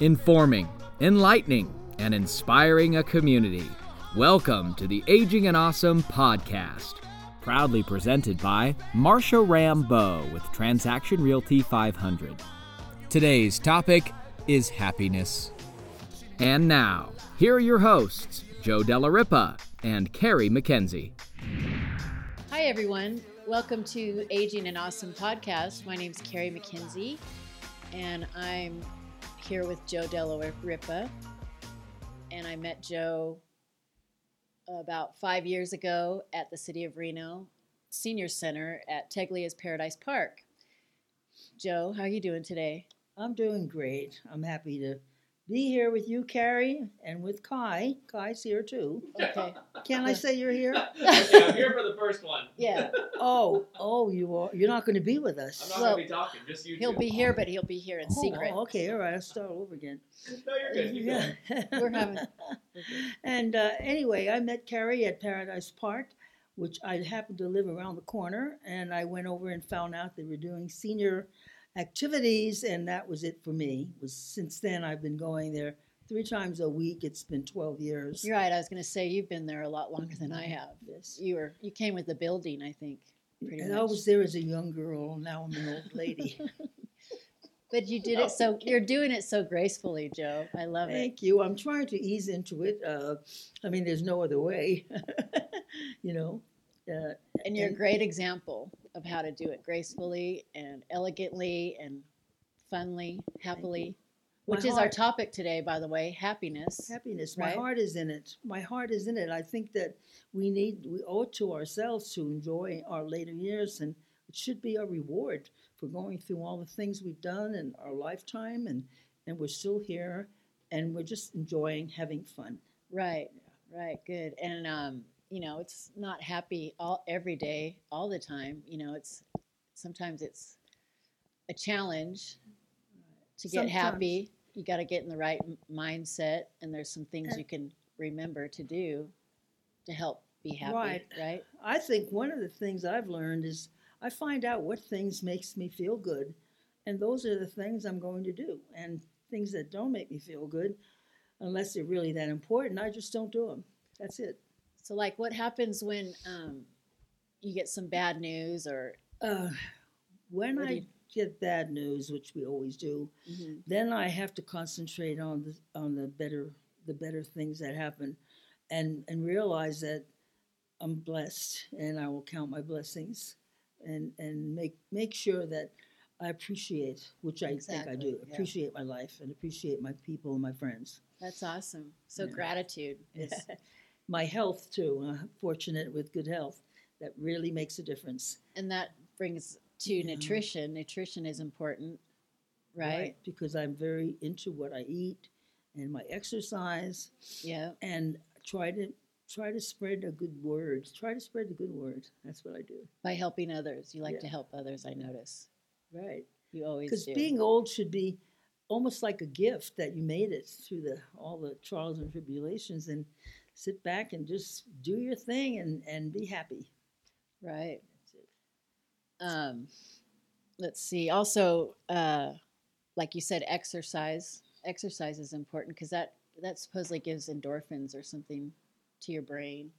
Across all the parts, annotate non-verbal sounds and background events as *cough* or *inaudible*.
informing, enlightening, and inspiring a community. Welcome to the Aging and Awesome podcast, proudly presented by Marsha Rambo with Transaction Realty 500. Today's topic is happiness. And now, here are your hosts, Joe Della Ripa and Carrie McKenzie. Hi, everyone. Welcome to Aging and Awesome podcast. My name is Carrie McKenzie, and I'm here with Joe Della Ripa. And I met Joe about five years ago at the City of Reno Senior Center at Teglia's Paradise Park. Joe, how are you doing today? I'm doing great. I'm happy to be here with you, Carrie, and with Kai. Kai's here too. Okay. Can I say you're here? *laughs* okay, I'm here for the first one. Yeah. *laughs* Oh, oh, you are. You're not going to be with us. I'm us. not Well, gonna be talking, just you He'll two. be here, but he'll be here in Oh, secret. oh, okay, all right. I'll start over again. No, you're good. Keep Yeah. going. *laughs* We're having. and uh, anyway, I met Carrie at Paradise Park, which I happened to live around the corner, and I went over and found out they were doing senior activities, and that was it for me. Was since then I've been going there three times a week. It's been 12 years. You're right. I was going to say you've been there a lot longer than I have. Yes. You were. You came with the building, I think. Pretty And much. I was there as a young girl. Now I'm an old lady. *laughs* But you did it *laughs* so. You're doing it so gracefully, Joe. I love it. Thank you. I'm trying to ease into it. Uh, I mean, there's no other way. *laughs* you know. Uh, And you're a great example of how to do it gracefully and elegantly and funly, happily. Which is our topic today, by the way, happiness. happiness. My heart is in it. My heart is in it. I think that we need, we owe it to ourselves to enjoy our later years, and it should be a reward for going through all the things we've done in our lifetime, and and we're still here, and we're just enjoying having fun. Right, right, good. And um, you know, it's not happy all every day, all the time. You know, it's sometimes it's a challenge to get Sometimes. happy. You got to get in the right m- mindset, and there's some things you can remember to do to help be happy. Right. right? I think one of the things I've learned is I find out what things makes me feel good, and those are the things I'm going to do. And things that don't make me feel good, unless they're really that important, I just don't do them. That's it. So, like, what happens when um, you get some bad news or Uh, when I you- get bad news, which we always do, then I have to concentrate on the on the better the better things that happen, and and realize that I'm blessed, and I will count my blessings, and and make make sure that I appreciate, which I think I do, Exactly, yeah. appreciate my life and appreciate my people and my friends, that's awesome. So, Yeah. gratitude is *laughs* my health too. I'm fortunate with good health. That really makes a difference. and that brings to Yeah. nutrition. Nutrition is important, right? Because I'm very into what I eat and my exercise Yeah. and try to try to spread a good word. Try to spread the good word. That's what I do. By helping others, you like Yeah. to help others. I notice Right. you always Because being old should be almost like a gift that you made it through the all the trials and tribulations and sit back and just do your thing and, and be happy. right. Um, let's see. Also, uh, like you said, exercise. Exercise is important because that that supposedly gives endorphins or something to your brain,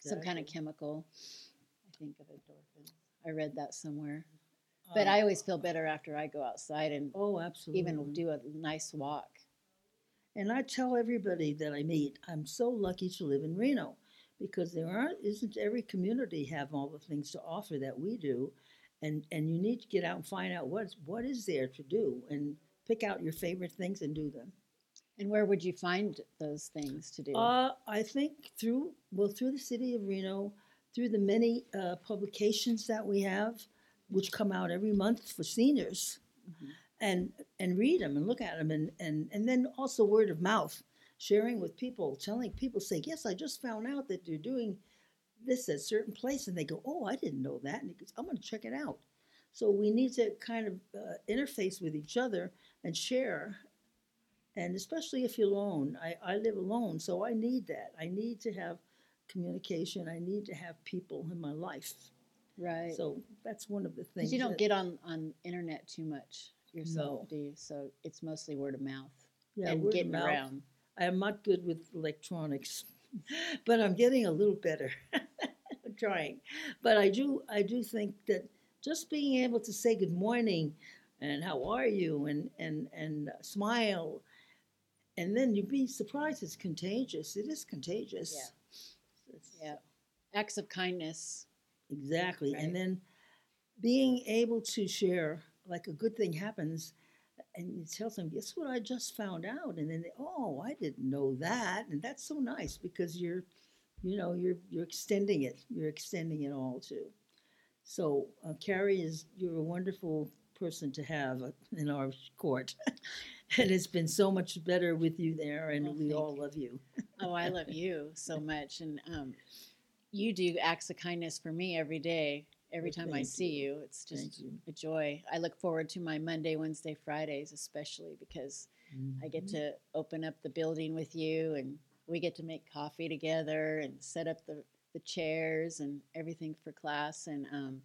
some kind of chemical. I think of endorphins. I read that somewhere. But Um, I always feel better after I go outside and oh absolutely even do a nice walk. And I tell everybody that I meet, I'm so lucky to live in Reno because there aren't isn't every community have all the things to offer that we do. And and you need to get out and find out what's what is there to do and pick out your favorite things and do them. And where would you find those things to do? Uh, I think through well through the city of Reno, through the many uh, publications that we have, which come out every month for seniors, Mhm. And and read them and look at them, and and and then also word of mouth, sharing with people, telling people, say, yes, I just found out that they're doing this at a certain place, and they go, oh, I didn't know that, and goes, I'm going to check it out. So we need to kind of uh, interface with each other and share and especially if you're alone. I, I live alone, so I need that. I need to have communication. I need to have people in my life. right. So that's one of the things. Because you don't that- get on on internet too much yourself, No. do you? So it's mostly word of mouth. Yeah, and word of getting mouth. around. I'm not good with electronics, *laughs* but I'm getting a little better. *laughs* I'm trying, but I do I do think that just being able to say good morning and how are you and and and smile, and then you'd be surprised it's contagious. It is contagious. It's- Yeah. Acts of kindness. Exactly. Right. And then being able to share, like a good thing happens, and you tell them, guess what I just found out? And then they, oh, I didn't know that. And that's so nice because you're, you know, you're you're extending it. You're extending it all too. So uh, Carrie is you're a wonderful person to have uh, in our court. *laughs* and it's been so much better with you there, and Well, we all you. love you. Oh, I love you so much, and um, you do acts of kindness for me every day. Every Well, time I see you. you, it's just you. a joy. I look forward to my Monday, Wednesday, Fridays, especially because I get Mhm. to open up the building with you, and we get to make coffee together and set up the the chairs and everything for class. And um,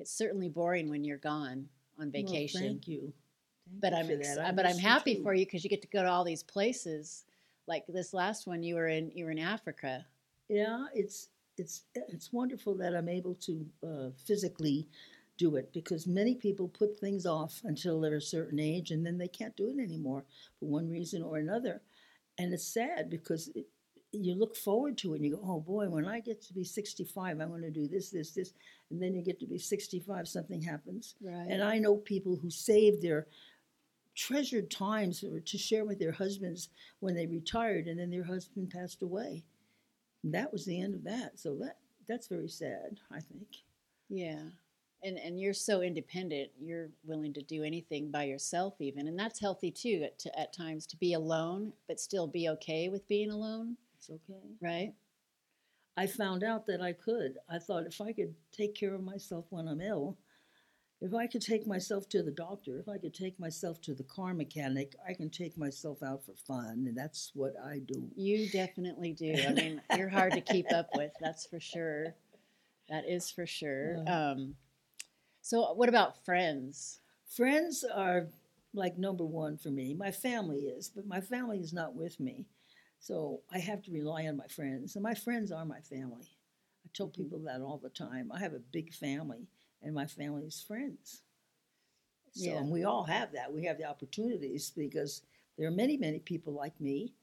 it's certainly boring when you're gone on Well, vacation. thank you. Thank but you I'm ex- but I'm happy too. for you because you get to go to all these places. Like this last one, you were in you were in Africa. Yeah, it's it's it's wonderful that I'm able to uh, physically do it because many people put things off until they're a certain age and then they can't do it anymore for one reason or another, and it's sad because it, you look forward to it and you go, oh boy, when I get to be 65, I'm going to do this, this, this, and then you get to be 65, something happens, Right. and I know people who saved their treasured times to share with their husbands when they retired and then their husband passed away. That was the end of that. So that that's very sad, I think. yeah. And and you're so independent. You're willing to do anything by yourself, even, and that's healthy too. At, to, at times to be alone, but still be okay with being alone. It's okay. Right. I found out that I could. I thought if I could take care of myself when I'm ill, if I could take myself to the doctor, if I could take myself to the car mechanic, I can take myself out for fun, and that's what I do. You definitely do. I mean, you're hard to keep up with. That's for sure. That is for sure. Yeah. Um, so, what about friends? Friends are like number one for me. My family is, but my family is not with me. So I have to rely on my friends. And my friends are my family. I tell Mhm. people that all the time. I have a big family, and my family's friends. So, Yeah. and we all have that. We have the opportunities because there are many, many people like me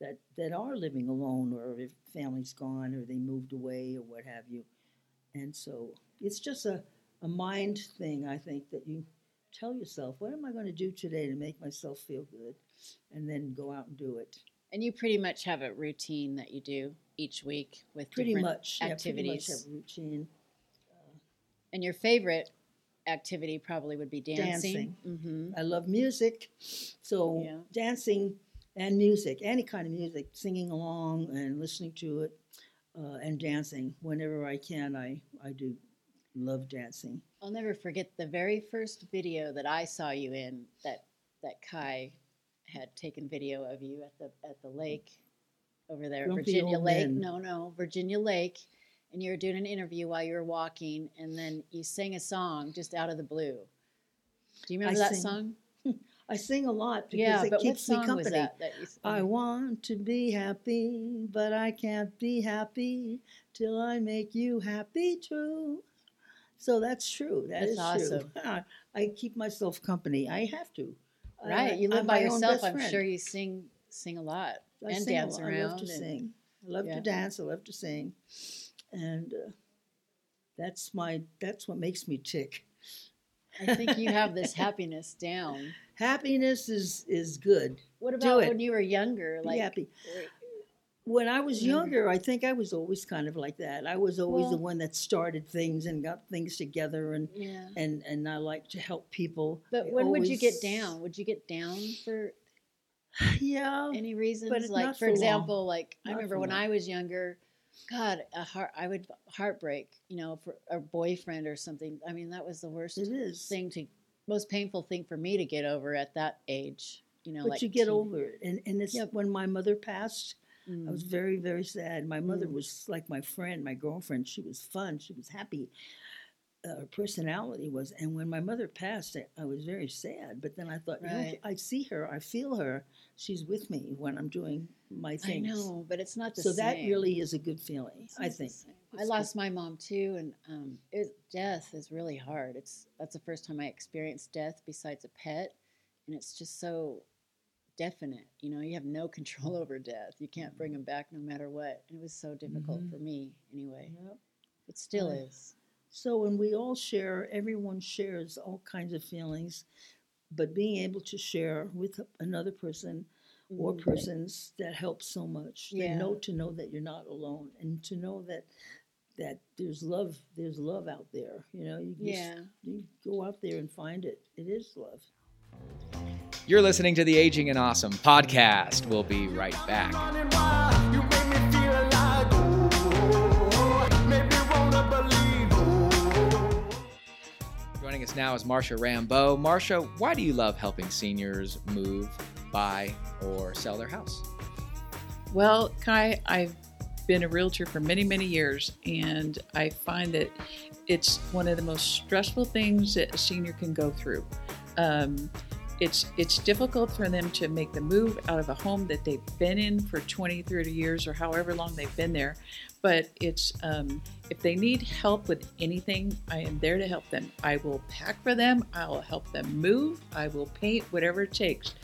that, that are living alone or if family's gone or they moved away or what have you. And so it's just a, a mind thing, I think, that you tell yourself, what am I going to do today to make myself feel good? And then go out and do it. And you pretty much have a routine that you do each week with Pretty different much. Yeah, pretty much activities. have a routine. And your favorite activity probably would be dancing. Dancing. Mm-hmm. I love music. So Yeah. dancing and music, any kind of music, singing along and listening to it uh, and dancing. Whenever I can, I, I do love dancing. I'll never forget the very first video that I saw you in that that Kai had taken video of you at the at the lake over there, Grumpy Virginia Lake. men. No, no, Virginia Lake. And you were doing an interview while you were walking, and then you sang a song just out of the blue. Do you remember I that sing song? *laughs* I sing a lot because Yeah, it keeps me company. that? that I want to be happy, but I can't be happy till I make you happy too. So that's true. That That's is awesome. *laughs* true. I keep myself company. I have to. Uh, right. I- You live I'm by yourself. I'm sure you sing sing a lot I and dance lot. around. I love to and- sing. I love yeah. to dance. I love to sing, and uh, that's my that's what makes me tick. I think you have this *laughs* happiness down. Happiness is is good. What about when you were younger? Be Like, happy. When I was Younger. I think I was always kind of like that. I was always the one that started things and got things together, and yeah. and and I like to help people. But I when would you get down? Would you get down for *sighs* Yeah, any reasons? like, not for for long. example, like I remember when long. I was younger, God, a heart, I would heartbreak, you know, for a boyfriend or something. I mean, that was the worst it is. thing to, most painful thing for me to get over at that age. You know, But like you get teen- over it, and and it's Yep. when my mother passed. I was Mm. very, very sad. My mother Mm. was like my friend, my girlfriend. She was fun. She was happy. uh, her personality was. And when my mother passed, I, I was very sad. But then I thought, you know, I see her, I feel her. She's with me when I'm doing my I things. know, but it's not the So same. that really is a good feeling, I think. I lost my mom too, and um, it, death is really hard. It's that's the first time I experienced death besides a pet, and it's just so definite. You know, you have no *laughs* control over death. You can't bring them back no matter what. And it was so difficult Mhm. for me anyway. Yep. It still Right. is. So when we all share, everyone shares all kinds of feelings, but being able to share with another person or Mhm. persons that helps so much. They know to know that you're not alone, and to know that that there's love. There's love out there. You know, you just, you go out there and find it. It is love. You're listening to the Aging and Awesome podcast. We'll be right back. Running wild, you make me feel alive. Make me wanna believe. Joining us now is Marsha Rambeau. Marsha, why do you love helping seniors move, buy, or sell their house? Well, Kai, I've been a realtor for many, many years, and I find that it's one of the most stressful things that a senior can go through. Um, it's it's difficult for them to make the move out of a home that they've been in for 20 30 years or however long they've been there but it's um, if they need help with anything i am there to help them i will pack for them i will help them move i will paint whatever it takes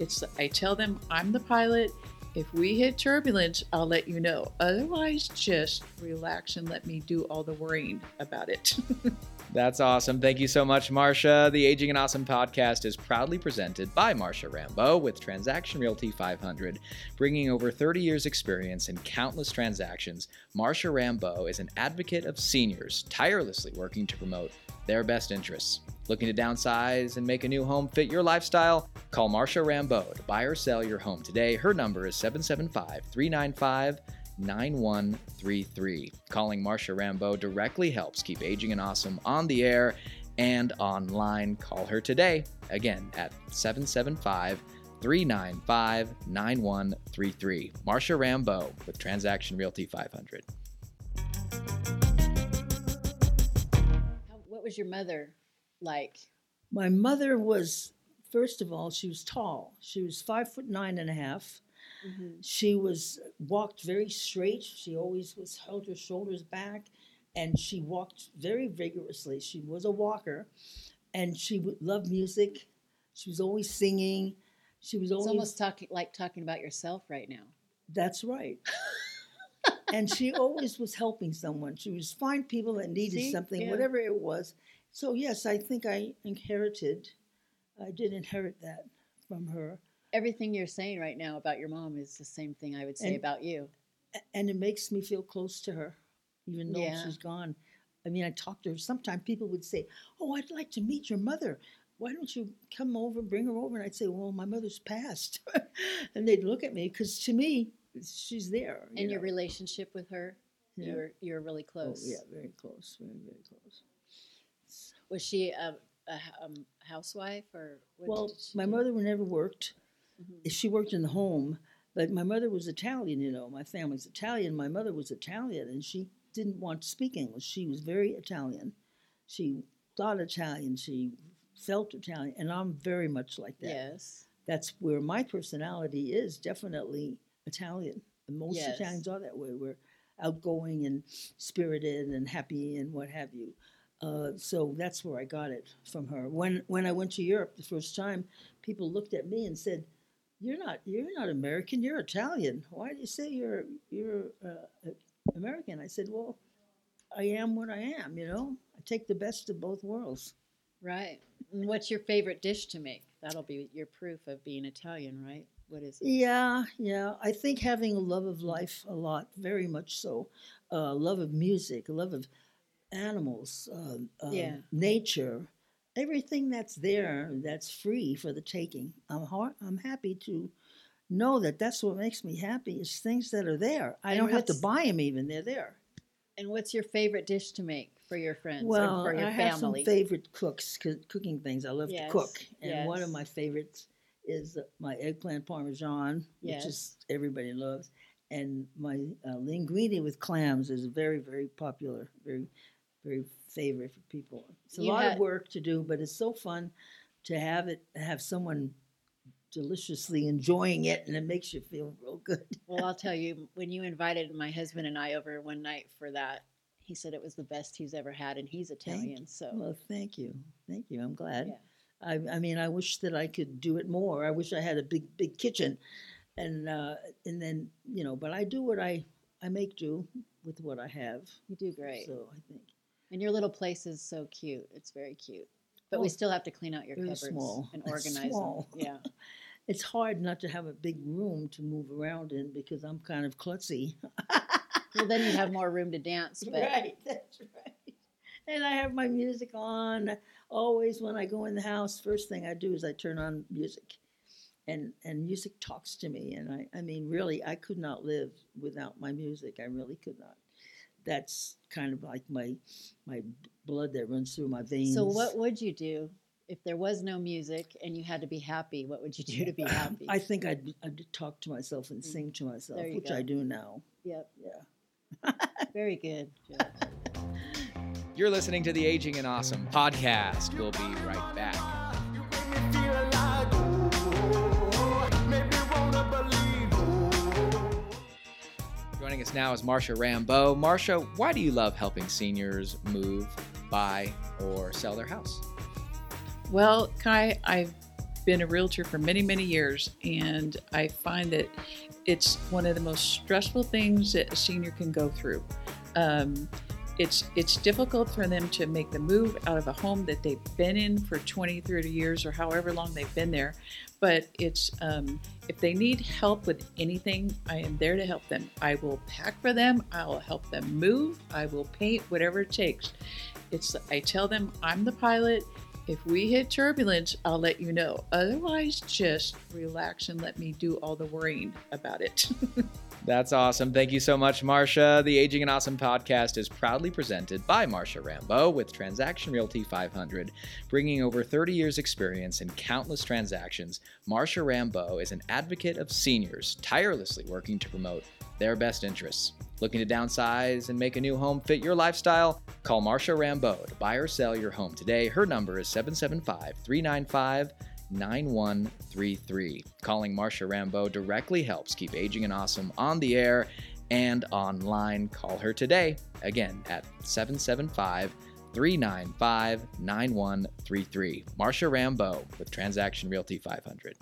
it's i tell them i'm the pilot if we hit turbulence i'll let you know otherwise just relax and let me do all the worrying about it *laughs* That's awesome. Thank you so much, Marsha. The Aging and Awesome podcast is proudly presented by Marsha Rambo with Transaction Realty 500. Bringing over 30 years' experience in countless transactions, Marsha Rambo is an advocate of seniors, tirelessly working to promote their best interests. Looking to downsize and make a new home fit your lifestyle? Call Marsha Rambeau to buy or sell your home today. Her number is 775 395 9133. Calling Marsha Rambeau directly helps keep Aging and Awesome on the air and online. Call her today, again at 775 395 9133. Marsha Rambeau with Transaction Realty 500. What was your mother like? My mother was, first of all, she was tall. She was five foot nine and a half. Mhm. She was walked very straight. She always was held her shoulders back, and she walked very vigorously. She was a walker, and she would love music. She was always singing. She was It's always almost talking like talking about yourself right now. that's right. *laughs* and she always was helping someone. She was find people that needed See? something, Yeah. whatever it was. So yes, I think I inherited. I did inherit that from her. Everything you're saying right now about your mom is the same thing I would say And- about you. And it makes me feel close to her, even though Yeah. she's gone. I mean, I talk to her. Sometimes people would say, "Oh, I'd like to meet your mother. Why don't you come over, bring her over?" And I'd say, "Well, my mother's passed," *laughs* and they'd look at me because to me, she's there. you And your relationship with her, Yeah. you're you're really Oh, close. yeah, very close, very very close. Was she a um, housewife or? Well, my do? mother never worked. Mhm. She worked in the home, but my mother was Italian. You know, my family's Italian. My mother was Italian, and she didn't want to speak English. She was very Italian. She thought Italian. She felt Italian, and I'm very much like that. Yes. That's where my personality is definitely Italian. And most Yes. Italians are that way. We're outgoing and spirited and happy and what have you. Uh, so that's where I got it from her. When when I went to Europe the first time, people looked at me and said, "You're not you're not American. You're Italian. Why do you say you're you're uh, American?" I said, "Well, I am what I am. You know, I take the best of both worlds." Right. And what's your favorite dish to make? That'll be your proof of being Italian, right? What is it? Yeah, yeah. I think having a love of life a lot, very much so. Uh, love of music, love of animals, uh, uh, Yeah. nature, everything that's there that's free for the taking. I'm har- I'm happy to know that that's what makes me happy is things that are there. I And don't have to buy them even; they're there. And what's your favorite dish to make for your friends Well, or for your I have some favorite cooks, coo- cooking things. I love Yes, to cook, and one of my favorites is uh, my eggplant parmesan, Yes. which is everybody loves, and my uh, linguine with clams is very, very popular, very, very favorite for people. It's a You lot had- of work to do, but it's so fun to have it have someone deliciously enjoying it, and it makes you feel real good. *laughs* Well, I'll tell you, when you invited my husband and I over one night for that, he said it was the best he's ever had, and he's Italian. So Well, thank you, thank you. I'm glad. Yeah. I, I mean, I wish that I could do it more. I wish I had a big, big kitchen, and uh, and then you know. But I do what I I make do with what I have. you do great. So I think and your little place is so cute. It's very cute. But Oh, we still have to clean out your cupboards small. and *laughs* organize them. Yeah. *laughs* it's hard not to have a big room to move around in because I'm kind of klutzy. *laughs* Well, then you'd have more room to dance. But Right, that's right. And I have my music on. Always when I go in the house, first thing I do is I turn on music. And and music talks to me. And I, I mean really I could not live without my music. I really could not. That's kind of like my my blood that runs through my veins. so, what would you do if there was no music and you had to be happy? What would you do to be happy? *laughs* I think I'd, I'd talk to myself and mm. sing to myself, which go. I do now. yep. Yeah. *laughs* Very good. You're listening to the Aging and Awesome podcast. We'll be right back. Joining us now is Marsha Rambo. Marsha, why do you love helping seniors move, buy, or sell their house? Well, Kai, I've been a realtor for many, many years, and I find that it's one of the most stressful things that a senior can go through. Um, it's it's difficult for them to make the move out of a home that they've been in for 20 30 years or however long they've been there but it's um, if they need help with anything i am there to help them. I will pack for them i will help them move i will paint whatever it takes. It's i tell them i'm the pilot if we hit turbulence i'll let you know otherwise just relax and let me do all the worrying about it *laughs* That's awesome. Thank you so much, Marsha. The Aging and Awesome podcast is proudly presented by Marsha Rambo with Transaction Realty 500. Bringing over 30 years' experience in countless transactions, Marsha Rambo is an advocate of seniors, tirelessly working to promote their best interests. Looking to downsize and make a new home fit your lifestyle? Call Marsha Rambo to buy or sell your home today. Her number is 775 395 9133. Calling Marsha Rambo directly helps keep Aging and Awesome on the air and online. Call her today, again at 775 395 9133. Marsha Rambo with Transaction Realty 500.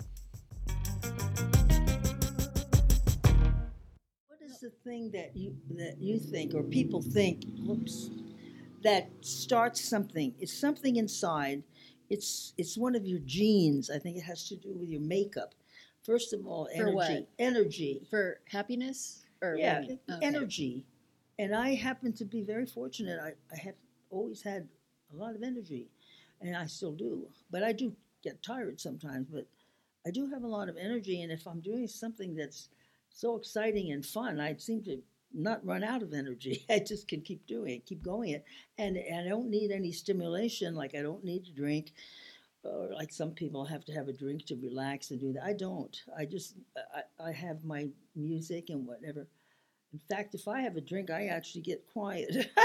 What is the thing that you that you think or people think, whoops, that starts something? It's something inside. It's it's one of your genes. I think it has to do with your makeup. First of all, For energy. what? Energy. For happiness? Or what do yeah, you mean? Okay. energy. And I happen to be very fortunate. I, I have always had a lot of energy, and I still do. But I do get tired sometimes. But I do have a lot of energy, and if I'm doing something that's so exciting and fun, I seem to not run out of energy. *laughs* I just can keep doing it, keep going it, and, and I don't need any stimulation. Like I don't need to drink, or like some people have to have a drink to relax and do that. I don't. I just I, I have my music and whatever. In fact, if I have a drink, I actually get quiet. *laughs*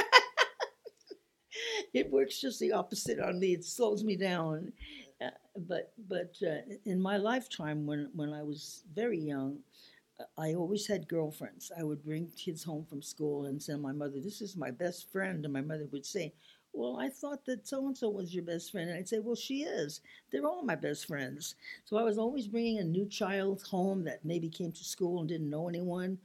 it works just the opposite on me. It slows me down. Uh, but but uh, in my lifetime, when when I was very young, I always had girlfriends. I would bring kids home from school and tell my mother, "This is my best friend," and my mother would say, "Well, I thought that so and so was your best friend," and I'd say, "Well, she is. They're all my best friends." So I was always bringing a new child home that maybe came to school and didn't know anyone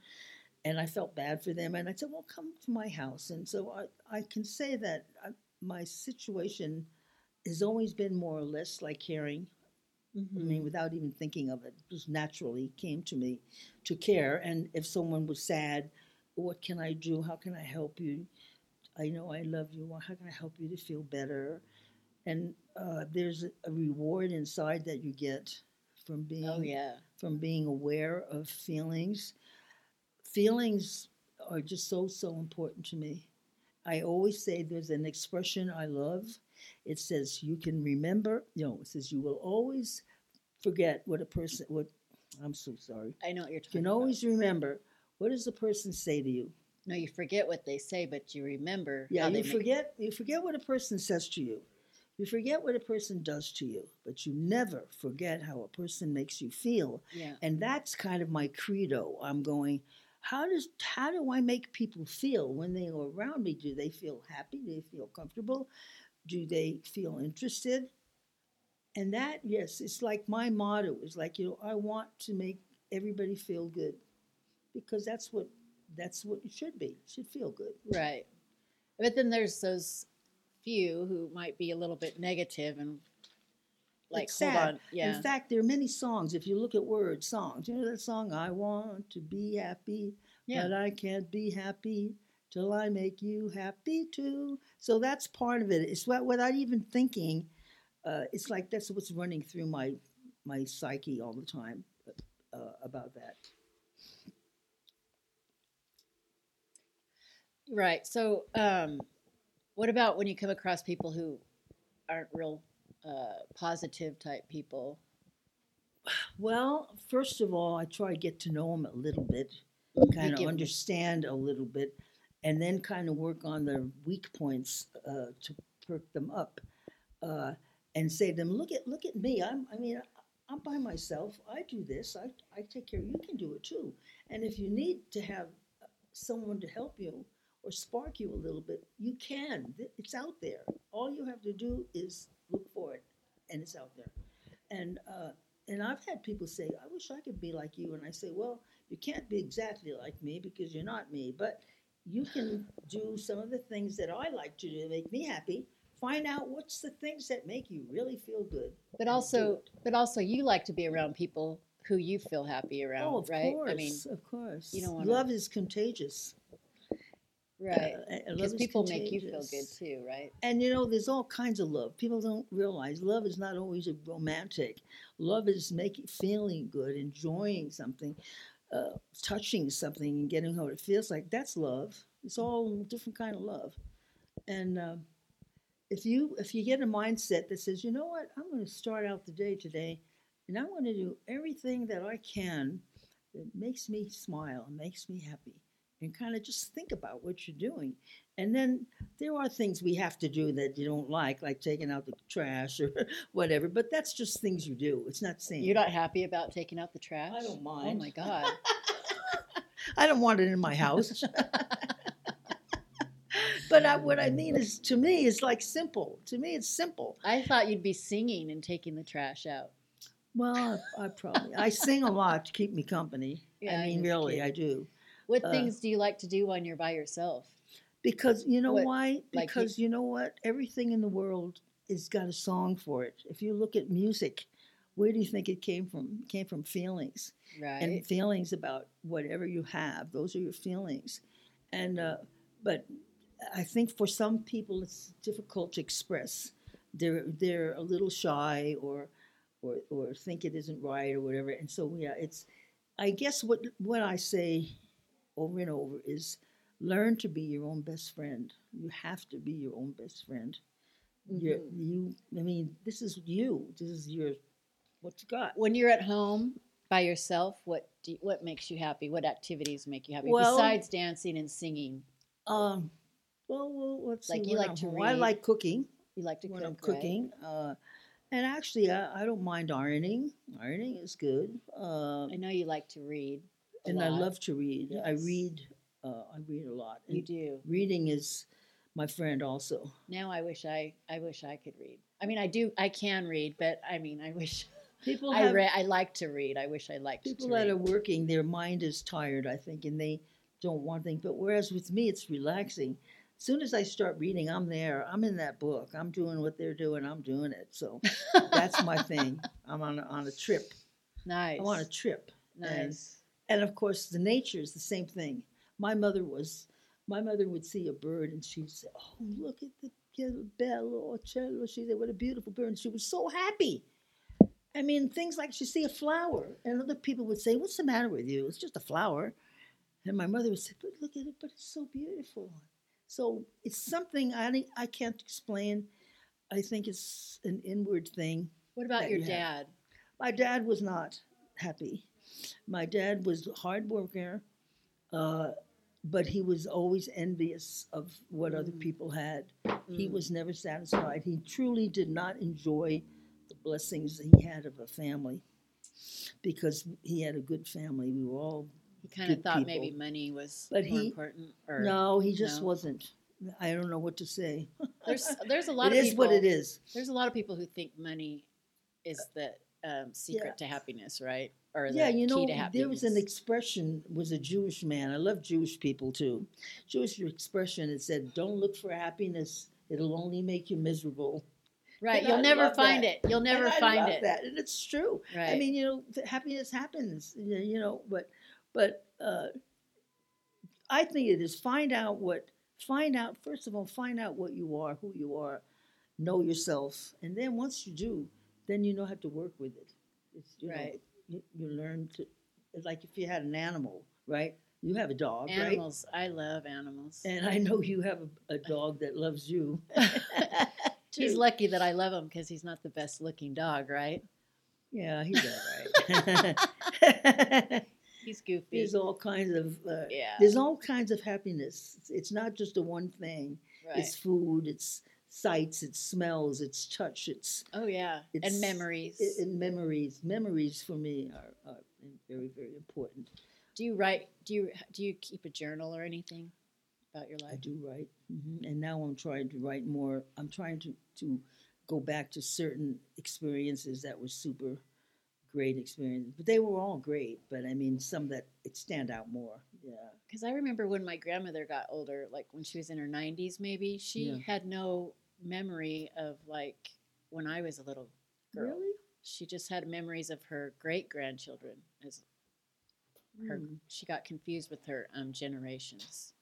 and I felt bad for them. And I said, "Well, come to my house." And so I, I can say that I, my situation has always been more or less like caring. I mean, without even thinking of it, just naturally came to me to care. And if someone was sad, what can I do? How can I help you? I know I love you. How can I help you to feel better? And uh, there's a- a reward inside that you get from being Oh, yeah. from being aware of feelings. Feelings are just so, so important to me. I always say there's an expression I love. It says, You can remember, you know, it says, You will always forget what a person, what, I'm so sorry. I know what you're You talking can about. always remember what does the person say to you? No, you forget what they say, but you remember. Yeah, how you they make- forget you forget what a person says to you. You forget what a person does to you, but you never forget how a person makes you feel. Yeah. And that's kind of my credo. I'm going, how does how do I make people feel when they are around me? Do they feel happy? Do they feel comfortable? Do they feel interested? And that, yes, it's like my motto is like, you know, I want to make everybody feel good. Because that's what that's what it should be. It should feel good. Right. But then there's those few who might be a little bit negative and like It's hold sad. on. Yeah. In fact, there are many songs. If you look at words, songs. You know that song, "I want to be happy, yeah. but I can't be happy till I make you happy too." So that's part of it. It's what, without even thinking. Uh, it's like that's what's running through my my psyche all the time uh, about that. Right. So, um, what about when you come across people who aren't real uh, positive type people? Well, first of all, I try to get to know them a little bit, kind of understand a little bit, and then kind of work on their weak points uh, to perk them up, uh, and say to them, "Look at look at me. I'm I mean." I'm by myself. I do this. I, I take care. You can do it too. And if you need to have someone to help you or spark you a little bit, you can. It's out there. All you have to do is look for it, and it's out there. And uh, and I've had people say, I wish I could be like you. And I say, well, you can't be exactly like me because you're not me, but you can do some of the things that I like to do to make me happy. Find out what's the things that make you really feel good. But also, but also, you like to be around people who you feel happy around, oh, of right? course, I mean, of course. you don't Love is contagious. right? Uh, uh, Because people make you feel good too, right? And you know, there's all kinds of love. People don't realize love is not always a romantic. Love is making feeling good, enjoying something, uh, touching something, and getting how it feels like. That's love. It's all different kind of love. And um if you if you get a mindset that says, you know what, I'm going to start out the day today, and I'm going to do everything that I can that makes me smile, makes me happy, and kind of just think about what you're doing, and then there are things we have to do that you don't like, like taking out the trash or *laughs* whatever. But that's just things you do. It's not saying You're not happy about taking out the trash? I don't oh mind. Oh my god! *laughs* *laughs* I don't want it in my house. but I, what I mean is, to me, it's like simple. To me, it's simple. I thought you'd be singing and taking the trash out. Well, I, I probably I sing a lot to keep me company. Yeah, I mean, really, kidding. I do. What Uh, things do you like to do when you're by yourself? Because you know What, why? like you- Because you know what? Everything in the world has got a song for it. If you look at music, where do you think it came from? It came from feelings. Right. and feelings about whatever you have. Those are your feelings, and uh, but I think for some people it's difficult to express. They're they're a little shy or or or think it isn't right or whatever, and so yeah, it's. I guess what what I say over and over is learn to be your own best friend. You have to be your own best friend. You're, Mhm. you, I mean, this is you. This is your what you got. when you're at home by yourself, what do you, what makes you happy? What activities make you happy Well- besides dancing and singing? Um, well, well, let's Like see. you like I'm to home. I like cooking You like to when cook, I'm right? cooking. Uh, and actually, I, I don't mind ironing. Ironing is good. Uh, I know you like to read. And I love to read. I read. Uh, I read a lot. You do. reading is my friend also. Now I wish I I wish I could read. I mean, I do. I can read, but I mean, I wish *laughs* People I have. I like to read. I wish I liked people that read. are working. Their mind is tired, I think, and they don't want things. But whereas with me, it's relaxing. As soon as I start reading, I'm there. I'm in that book. I'm doing what they're doing. I'm doing it. So *laughs* that's my thing. I'm on a, on a trip. nice. I'm on a trip. nice. And of course, the nature is the same thing. My mother was, my mother would see a bird and she'd say, "Oh, look at the bello or cello." She said, "What a beautiful bird!" And she was so happy. I mean, things like she see a flower, and other people would say, "What's the matter with you? It's just a flower." And my mother would say, "But look at it, but it's so beautiful." So it's something I I can't explain. I think it's an inward thing. What about your you have. dad? My dad was not happy. My dad was a hard worker. Uh, but he was always envious of what other Mm. people had. He Mm. was never satisfied. He truly did not enjoy the blessings that he had of a family because he had a good family. We were all He kind of thought maybe money was But more he- important. Or no, he just no? wasn't. I don't know what to say. there's *laughs* there's a lot It of is people. what it is. There's a lot of people who think money is the um, secret to happiness, right? Or the Yeah, you key know, to happiness. there was an expression was a Jewish man. I love Jewish people too. Jewish expression it said, "Don't look for happiness; it'll only make you miserable." right. and You'll I never find that. it. You'll never and I find it. That and it's true. Right. I mean, you know, happiness happens. You know, but but uh, I think it is find out what find out first of all find out what you are, who you are, know yourself, and then once you do, then you know how to work with it. It's, you know, Right. You, you learn to it's like if you had an animal, right? You have a dog, right? animals. I love animals. And I know you have a, a dog that loves you. *laughs* He's lucky that I love him because he's not the best looking dog, right? Yeah, he's all right. *laughs* He's goofy. there's all kinds of uh, Yeah. there's all kinds of happiness. It's, it's not just the one thing. right. It's food. It's sights. It's smells. It's touch. It's oh yeah, it's- and memories. i- and memories. Memories for me are, are very very important. do you write? Do you do you keep a journal or anything about your life? I do write, hmm and now I'm trying to write more. I'm trying to to go back to certain experiences that were super great experiences, but they were all great. But I mean, some that it stand out more. Yeah. Because I remember when my grandmother got older, like when she was in her 90s, maybe she Yeah. had no memory of like when I was a little girl. Really? She just had memories of her great grandchildren. As her, Hmm. she got confused with her um, generations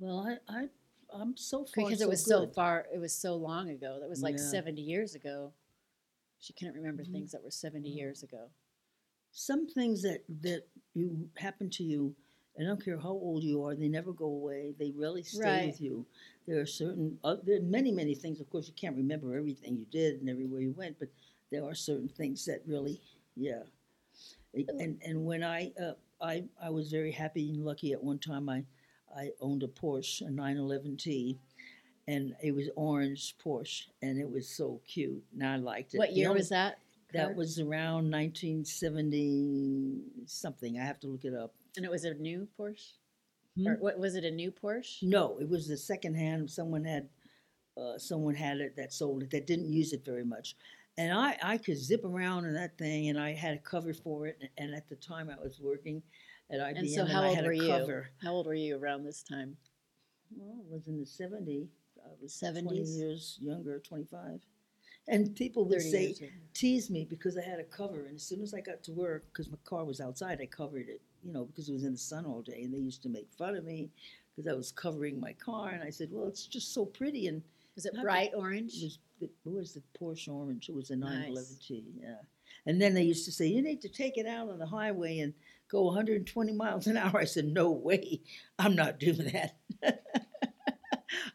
Well, I, I, I'm so far because so it was so far. It was so long ago. That was like Yeah. 70 years ago. She couldn't remember Mhm. things that were 70 Mhm. years ago. Some things that that you happen to you, I don't care how old you are, they never go away. They really stay Right. with you. There are certain, uh, there are many, many things. Of course, you can't remember everything you did and everywhere you went, but there are certain things that really, yeah. And and when I uh, I I was very happy and lucky at one time. I I owned a Porsche, a 911T, and it was orange Porsche, and it was so cute, and I liked it. What year only- was that? that was around 1970 something. I have to look it up. and it was a new Porsche. Hmm? Or what was it? A new Porsche? No, it was the second hand. Someone had, uh, someone had it that sold it that didn't use it very much, and I I could zip around in that thing, and I had a cover for it. And, and at the time, I was working at IBM, And so, and how I old had were a you? cover. How old were you around this time? Well, it was in the 70s. I was 20 years younger, 25. And people would 30 say, tease me because I had a cover. And as soon as I got to work, because my car was outside, I covered it, you know, because it was in the sun all day. And they used to make fun of me because I was covering my car. And I said, well, it's just so pretty. And Was it bright orange? it was the, it was the Porsche Orange. It was a Nice. 911T, yeah. And then they used to say, you need to take it out on the highway and go 120 miles an hour. I said, no way. I'm not doing that. *laughs*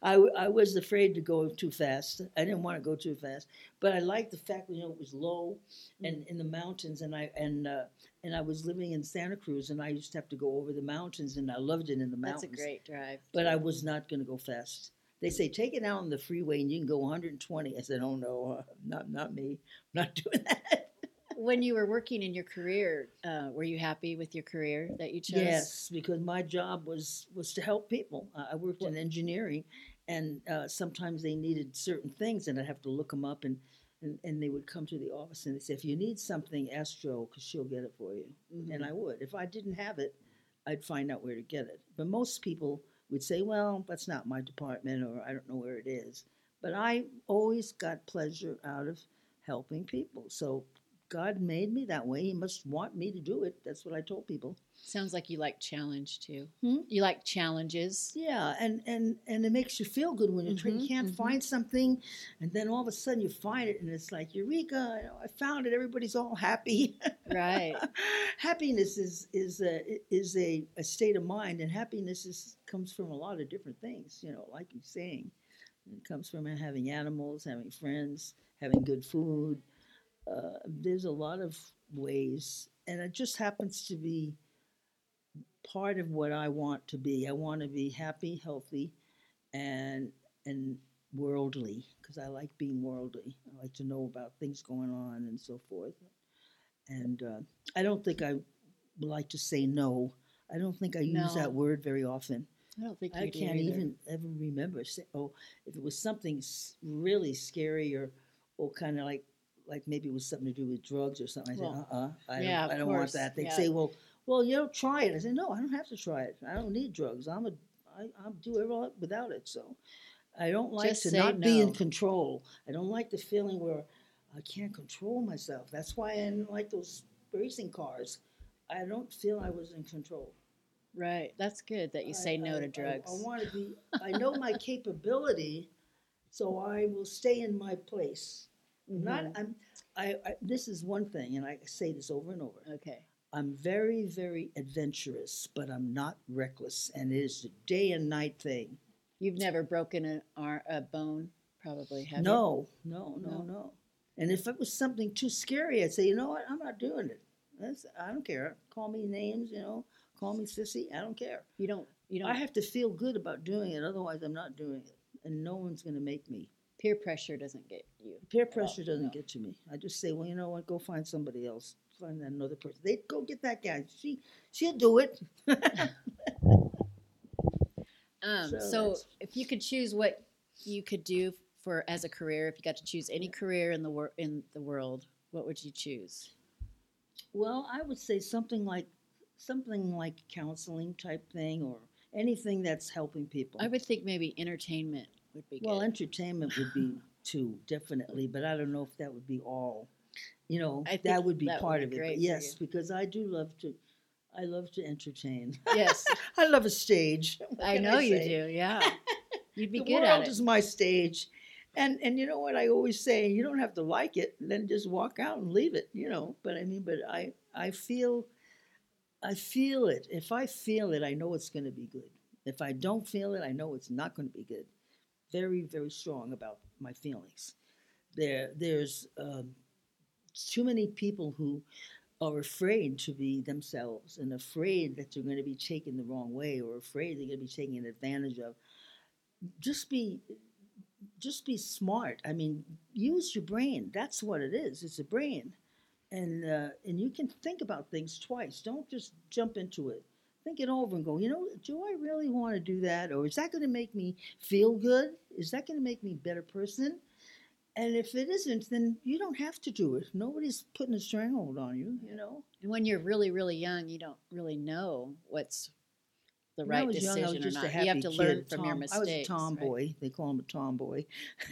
I, I was afraid to go too fast. I didn't want to go too fast, but I liked the fact that you know it was low and in the mountains, and I and uh, and I was living in Santa Cruz, and I used to have to go over the mountains, and I loved it in the mountains. That's a great drive. But I was not going to go fast. They say take it out on the freeway and you can go 120. I said, oh no, uh, *laughs* not not me, I'm not *laughs* doing that. when you were working in your career, uh, were you happy with your career that you chose? Yes, because my job was was to help people. I worked in engineering, and uh, sometimes they needed certain things, and I'd have to look them up, and, and and they would come to the office and they say, if you need something, ask Joe because she'll get it for you, Mhm. and I would. If I didn't have it, I'd find out where to get it. But most people would say, well, that's not my department, or I don't know where it is. But I always got pleasure out of helping people. So God made me that way. He must want me to do it. That's what I told people. Sounds like you like challenge too. Hmm? You like challenges. Yeah, and and and it makes you feel good when you Mhm, can't mhm. find something, and then all of a sudden you find it, and it's like Eureka! I found it. Everybody's all happy. Right. *laughs* happiness is is a is a, a state of mind, and happiness is comes from a lot of different things. You know, like you're saying, it comes from having animals, having friends, having good food. Uh, there's a lot of ways, and it just happens to be part of what I want to be. I want to be happy, healthy, and and worldly because I like being worldly. I like to know about things going on and so forth. And uh, I don't think I like to say no. I don't think I use No. that word very often. I don't think I can't either. even ever remember. Say, oh, if it was something really scary or, or kind of like, like maybe it was something to do with drugs or something. I Well, said, uh, uh I yeah, don't, I don't want that. They'd yeah. say, well, well, you know, try it. I said, no, I don't have to try it. I don't need drugs. I'm a, I, I'll do it all without it. So, I don't like Just to not be in control. I don't like the feeling where I can't control myself. That's why I didn't like those racing cars. I don't feel I was in control. Right. That's good that you I- say no I- to drugs. I, want to be. I *laughs* know my capability, so I will stay in my place. Not. Mhm. I'm. I, I. This is one thing, and I say this over and over. Okay. I'm very, very adventurous, but I'm not reckless, and it is a day and night thing. You've never broken an ar- a bone, probably, have you? No, no, no, No? no. And if it was something too scary, I'd say, you know what, I'm not doing it. That's, I don't care. Call me names, you know. Call me sissy. I don't care. You don't. You don't. I have to feel good about doing it, otherwise I'm not doing it, and no one's going to make me. peer pressure doesn't get you. Peer pressure doesn't no. get to me. I just say, well, you know what? Go find somebody else. Find another person. they'd go get that guy. She she'll do it. *laughs* Um, So so, if you could choose what you could do for as a career, if you got to choose any career in the wor- in the world, what would you choose? well, I would say something like something like counseling type thing, or anything that's helping people. I would think maybe entertainment would be Well, good. entertainment would be *laughs* too definitely, but I don't know if that would be all. You know, I that would be that would part be of it. But yes, because I do love to. I love to entertain. yes, *laughs* I love a stage. *laughs* I know you do. Yeah, *laughs* you'd be the good world at it. is my stage, and and you know what I always say, you don't have to like it, then just walk out and leave it. You know, but I mean, but I I feel, I feel it. If I feel it, I know it's going to be good. If I don't feel it, I know it's not going to be good. Very very strong about my feelings. There there's um, too many people who are afraid to be themselves and afraid that they're going to be taken the wrong way or afraid they're going to be taken advantage of. Just be just be smart. I mean use your brain. That's what it is. It's a brain. And uh, and you can think about things twice. Don't just jump into it. Think it over and go you know do i really want to do that? Or is that going to make me feel good? Is that going to make me a better person and if it isn't then you don't have to do it nobody's putting a stranglehold on you you know And when you're really, really young, you don't really know what's the right young, decision was or not. You have to kid, learn from your mistakes. I was a right? tomboy. They call him a tomboy. *laughs*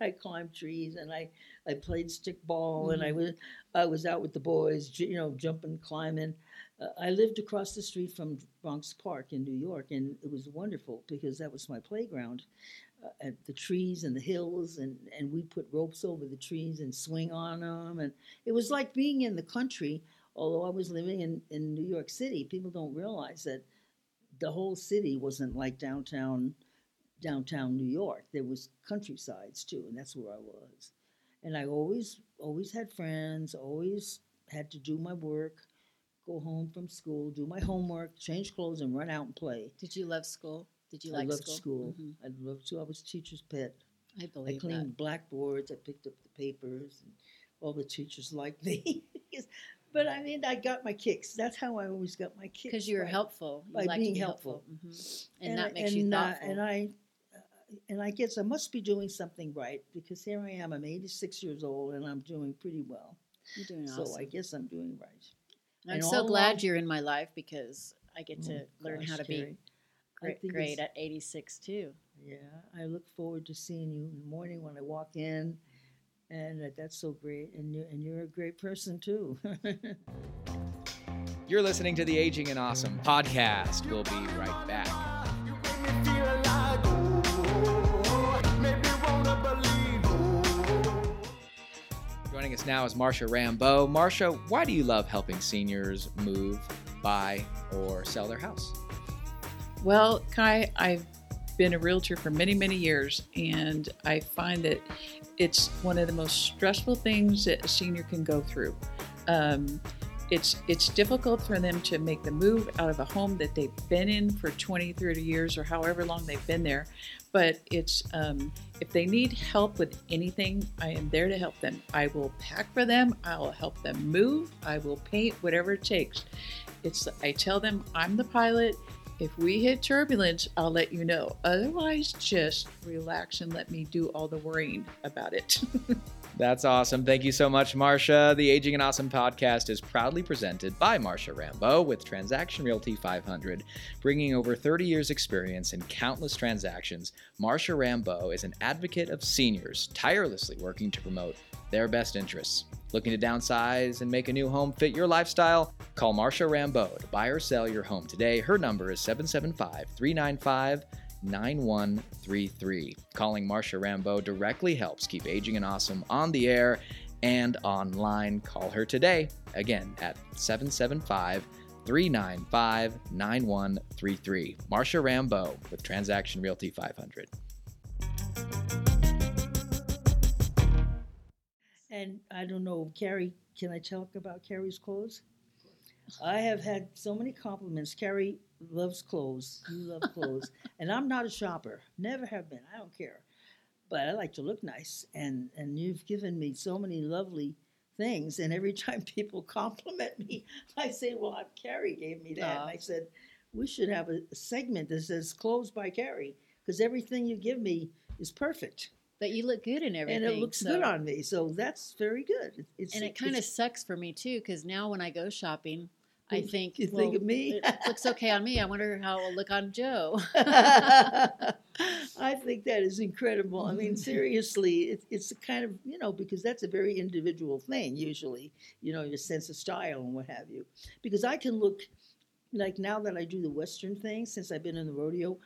I climbed trees and I, I played stickball and I Mhm. was I was out with the boys, you know, jumping, climbing. Uh, I lived across the street from Bronx Park in New York, and it was wonderful because that was my playground. Uh, at the trees and the hills, and and we put ropes over the trees and swing on them, and it was like being in the country. Although I was living in in New York City, people don't realize that the whole city wasn't like downtown downtown New York. There was countrysides too, and that's where I was. And I always always had friends, always had to do my work, go home from school, do my homework, change clothes and run out and play. Did you love school? Did you I like loved school? school. Mhm. I loved to. I was a teacher's pet. I I believe cleaned blackboards. I picked up the papers, and all the teachers liked me. *laughs* but I mean, I got my kicks. That's how I always got my kicks. because you were by- helpful. You by like being to be helpful. Mhm. and, that makes you and, uh, thoughtful. and I, uh, and I guess I must be doing something right because here I am. I'm 86 years old and I'm doing pretty well. You're doing So awesome. I guess I'm doing right. I'm and so all glad along- you're in my life because I get to Oh, learn how gosh, to be I great, think great it's- at 86 too. Yeah, I look forward to seeing you in the morning when I walk in, and uh, that's so great. And you're, and you're a great person too. *laughs* You're listening to the Aging and Awesome podcast. We'll be right back. You make me feel like, maybe wanna believe. Joining us now is Marsha Rambeau. Marsha, why do you love helping seniors move, buy, or sell their house? Well, Kai, I've been a realtor for many, many years, and I find that it's one of the most stressful things that a senior can go through. Um, it's it's difficult for them to make the move out of a home that they've been in for 20 30 years or however long they've been there but it's um, if they need help with anything i am there to help them i will pack for them i will help them move i will paint whatever it takes it's i tell them i'm the pilot if we hit turbulence i'll let you know otherwise just relax and let me do all the worrying about it *laughs* That's awesome. Thank you so much, Marsha. The Aging and Awesome podcast is proudly presented by Marsha Rambo with Transaction Realty 500. Bringing over 30 years' experience in countless transactions, Marsha Rambo is an advocate of seniors, tirelessly working to promote their best interests. Looking to downsize and make a new home fit your lifestyle? Call Marsha Rambo to buy or sell your home today. Her number is 775 395 9133. Calling Marsha Rambo directly helps keep Aging and Awesome on the air and online. Call her today, again at 775 395 9133. Marsha Rambo with Transaction Realty 500. And I don't know, Carrie, can I talk about Carrie's clothes? I have had so many compliments. Carrie loves clothes. You love clothes. *laughs* and I'm not a shopper. Never have been. I don't care. But I like to look nice. And and you've given me so many lovely things. And every *laughs* time people compliment me, I say, Well, Carrie gave me that. And I said, We should have a segment that says clothes by Carrie. Because everything you give me is perfect. But you look good in everything. And it looks good on me. So that's very good. It's, And it kind of sucks for me too, because now when I go shopping, I think you think of me? It looks okay on me. I wonder how it'll look on Joe. *laughs* I think that is incredible. I mean, *laughs* seriously, it, it's a kind of, you know, because that's a very individual thing, usually, you know, your sense of style and what have you. Because I can look, like now that I do the Western thing, since I've been in the rodeo,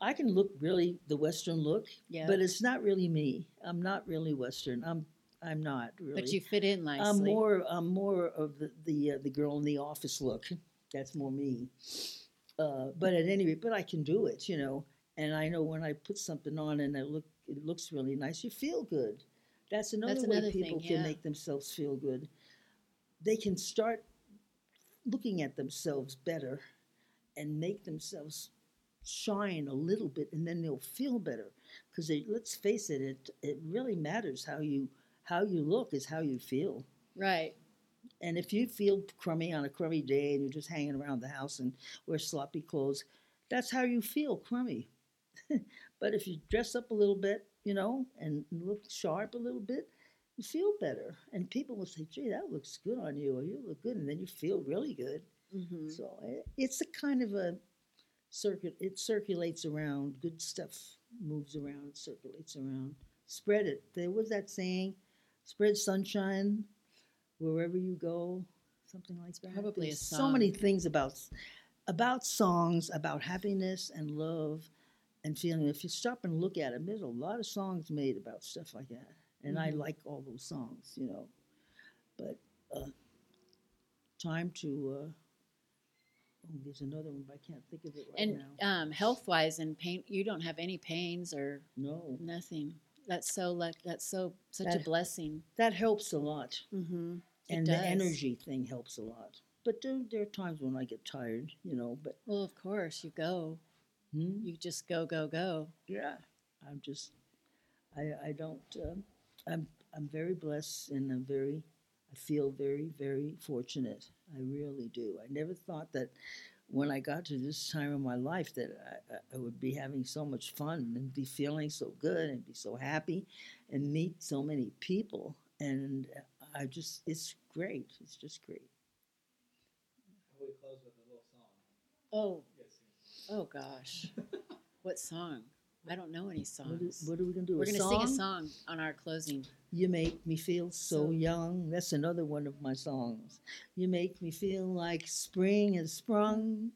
I can look really the Western look, yeah, but it's not really me. I'm not really Western. I'm, I'm not really. but you fit in nicely. I'm more I'm more of the the, uh, the girl in the office look. That's more me. Uh, but at any rate, but I can do it, you know. And I know when I put something on and it look it looks really nice, you feel good. That's another That's way another people thing, can make themselves feel good. They can start looking at themselves better and make themselves shine a little bit and then they'll feel better because let's face it it it really matters how you how you look is how you feel right. and if you feel crummy on a crummy day and you're just hanging around the house and wear sloppy clothes, that's how you feel crummy. *laughs* but if you dress up a little bit, you know, and look sharp a little bit, you feel better. And people will say, gee, that looks good on you, or you look good. And then you feel really good. hmm So i- it's a kind of a circuit, it circulates around. Good stuff moves around, circulates around. Spread it. There was that saying, spread sunshine wherever you go, something like that. Probably There's so many things about about songs, about happiness and love and feeling. If you stop and look at them, there's a lot of songs made about stuff like that, and I Mhm. like all those songs, you know. But uh, time to. Uh, oh, there's another one, but I can't think of it right And now. um, health wise and pain, you don't have any pains or No, nothing. That's so luck. That's so such a That- blessing. that helps a lot. Mm-hmm. It and the does. energy thing helps a lot. But there, there are times when I get tired, you know. But Well, of course, you go. hmm, You just go, go, go. yeah, I'm just, I, I don't, um, I'm, I'm very blessed, and I'm very, I feel very, very fortunate. I really do. I never thought that when I got to this time of my life that I, I- I would be having so much fun and be feeling so good and be so happy, and meet so many people. And I just, it's great. It's just great. We close with a little song. Oh, Yes, oh gosh. *laughs* what song? I don't know any What songs. what are we gonna do? We're gonna song? sing a song on our closing. You make me feel so, So- young. That's another one of my songs. You make me feel like spring has sprung.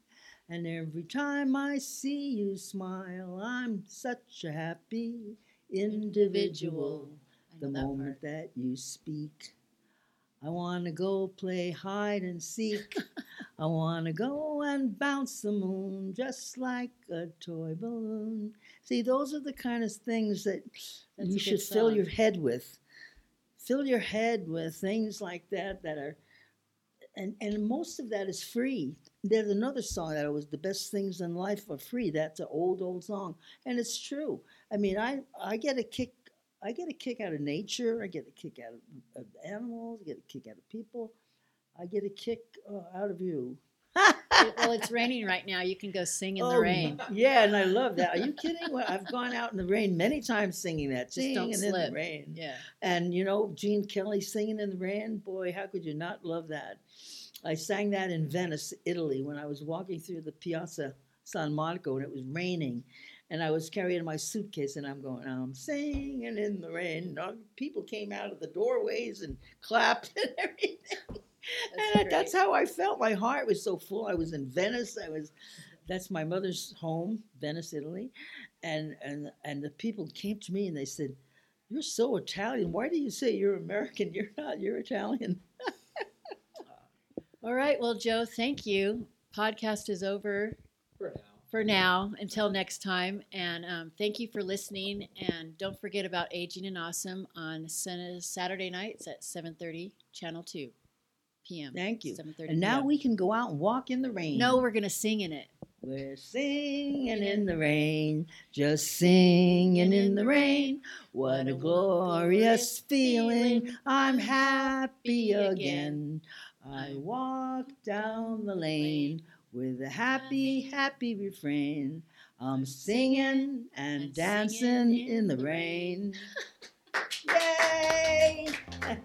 And every time I see you smile, I'm such a happy individual. I The that moment part. that you speak, I want to go play hide and seek. I want to go and bounce the moon just like a toy balloon. See, those are the kind of things that That's you should fill your head with. Fill your head with things like that that are and and most of that is free. There's another song that was the best things in life are free. That's an old old song, and it's true. I mean, I I get a kick. I get a kick out of nature. I get a kick out of, of animals. I get a kick out of people. I get a kick uh, out of you. well, it's raining right now. You can go sing in the Oh, rain. Yeah, and I love that. Are you kidding? Well, I've gone out in the rain many times singing that. Just Singing don't in slip. the rain. Yeah. And you know, Gene Kelly singing in the rain, boy, how could you not love that? I sang that in Venice, Italy, when I was walking through the Piazza San Marco and it was raining. And I was carrying my suitcase and I'm going, I'm singing in the rain. People came out of the doorways and *laughs* clapped and everything. That's and that's how I felt. My heart was so full. I was in Venice. I was that's my mother's home, Venice, Italy. And and and the people came to me and they said, You're so Italian. Why do you say you're American? You're not, you're Italian. *laughs* All right. Well, Joe, thank you. Podcast is over For now. For now until next time. And um, thank you for listening. And don't forget about Aging and Awesome on Saturday nights at 7.30, Channel 2 p.m. Thank you. 7.30 And now p.m. we can go out and walk in the rain. No, we're going to sing in it. We're singing in the rain, just singing in the rain. What a glorious feeling! I'm happy again. I walk down the lane with a happy, happy refrain. I'm singing and dancing in the rain. Yay! *laughs*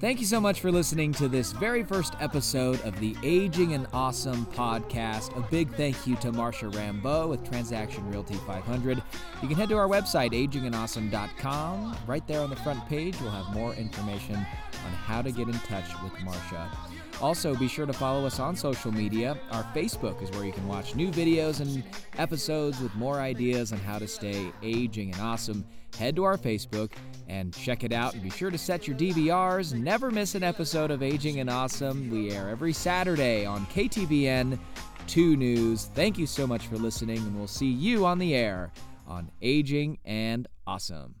Thank you so much for listening to this very first episode of the Aging and Awesome podcast. A big thank you to Marsha Rambeau with Transaction Realty 500. You can head to our website, agingandawesome.com. Right there on the front page, we'll have more information on how to get in touch with Marsha. Also, be sure to follow us on social media. Our Facebook is where you can watch new videos and episodes with more ideas on how to stay aging and awesome. Head to our Facebook and check it out. And be sure to set your DVRs. Never miss an episode of Aging and Awesome. We air every Saturday on KTVN 2 News. Thank you so much for listening, and we'll see you on the air on Aging and Awesome.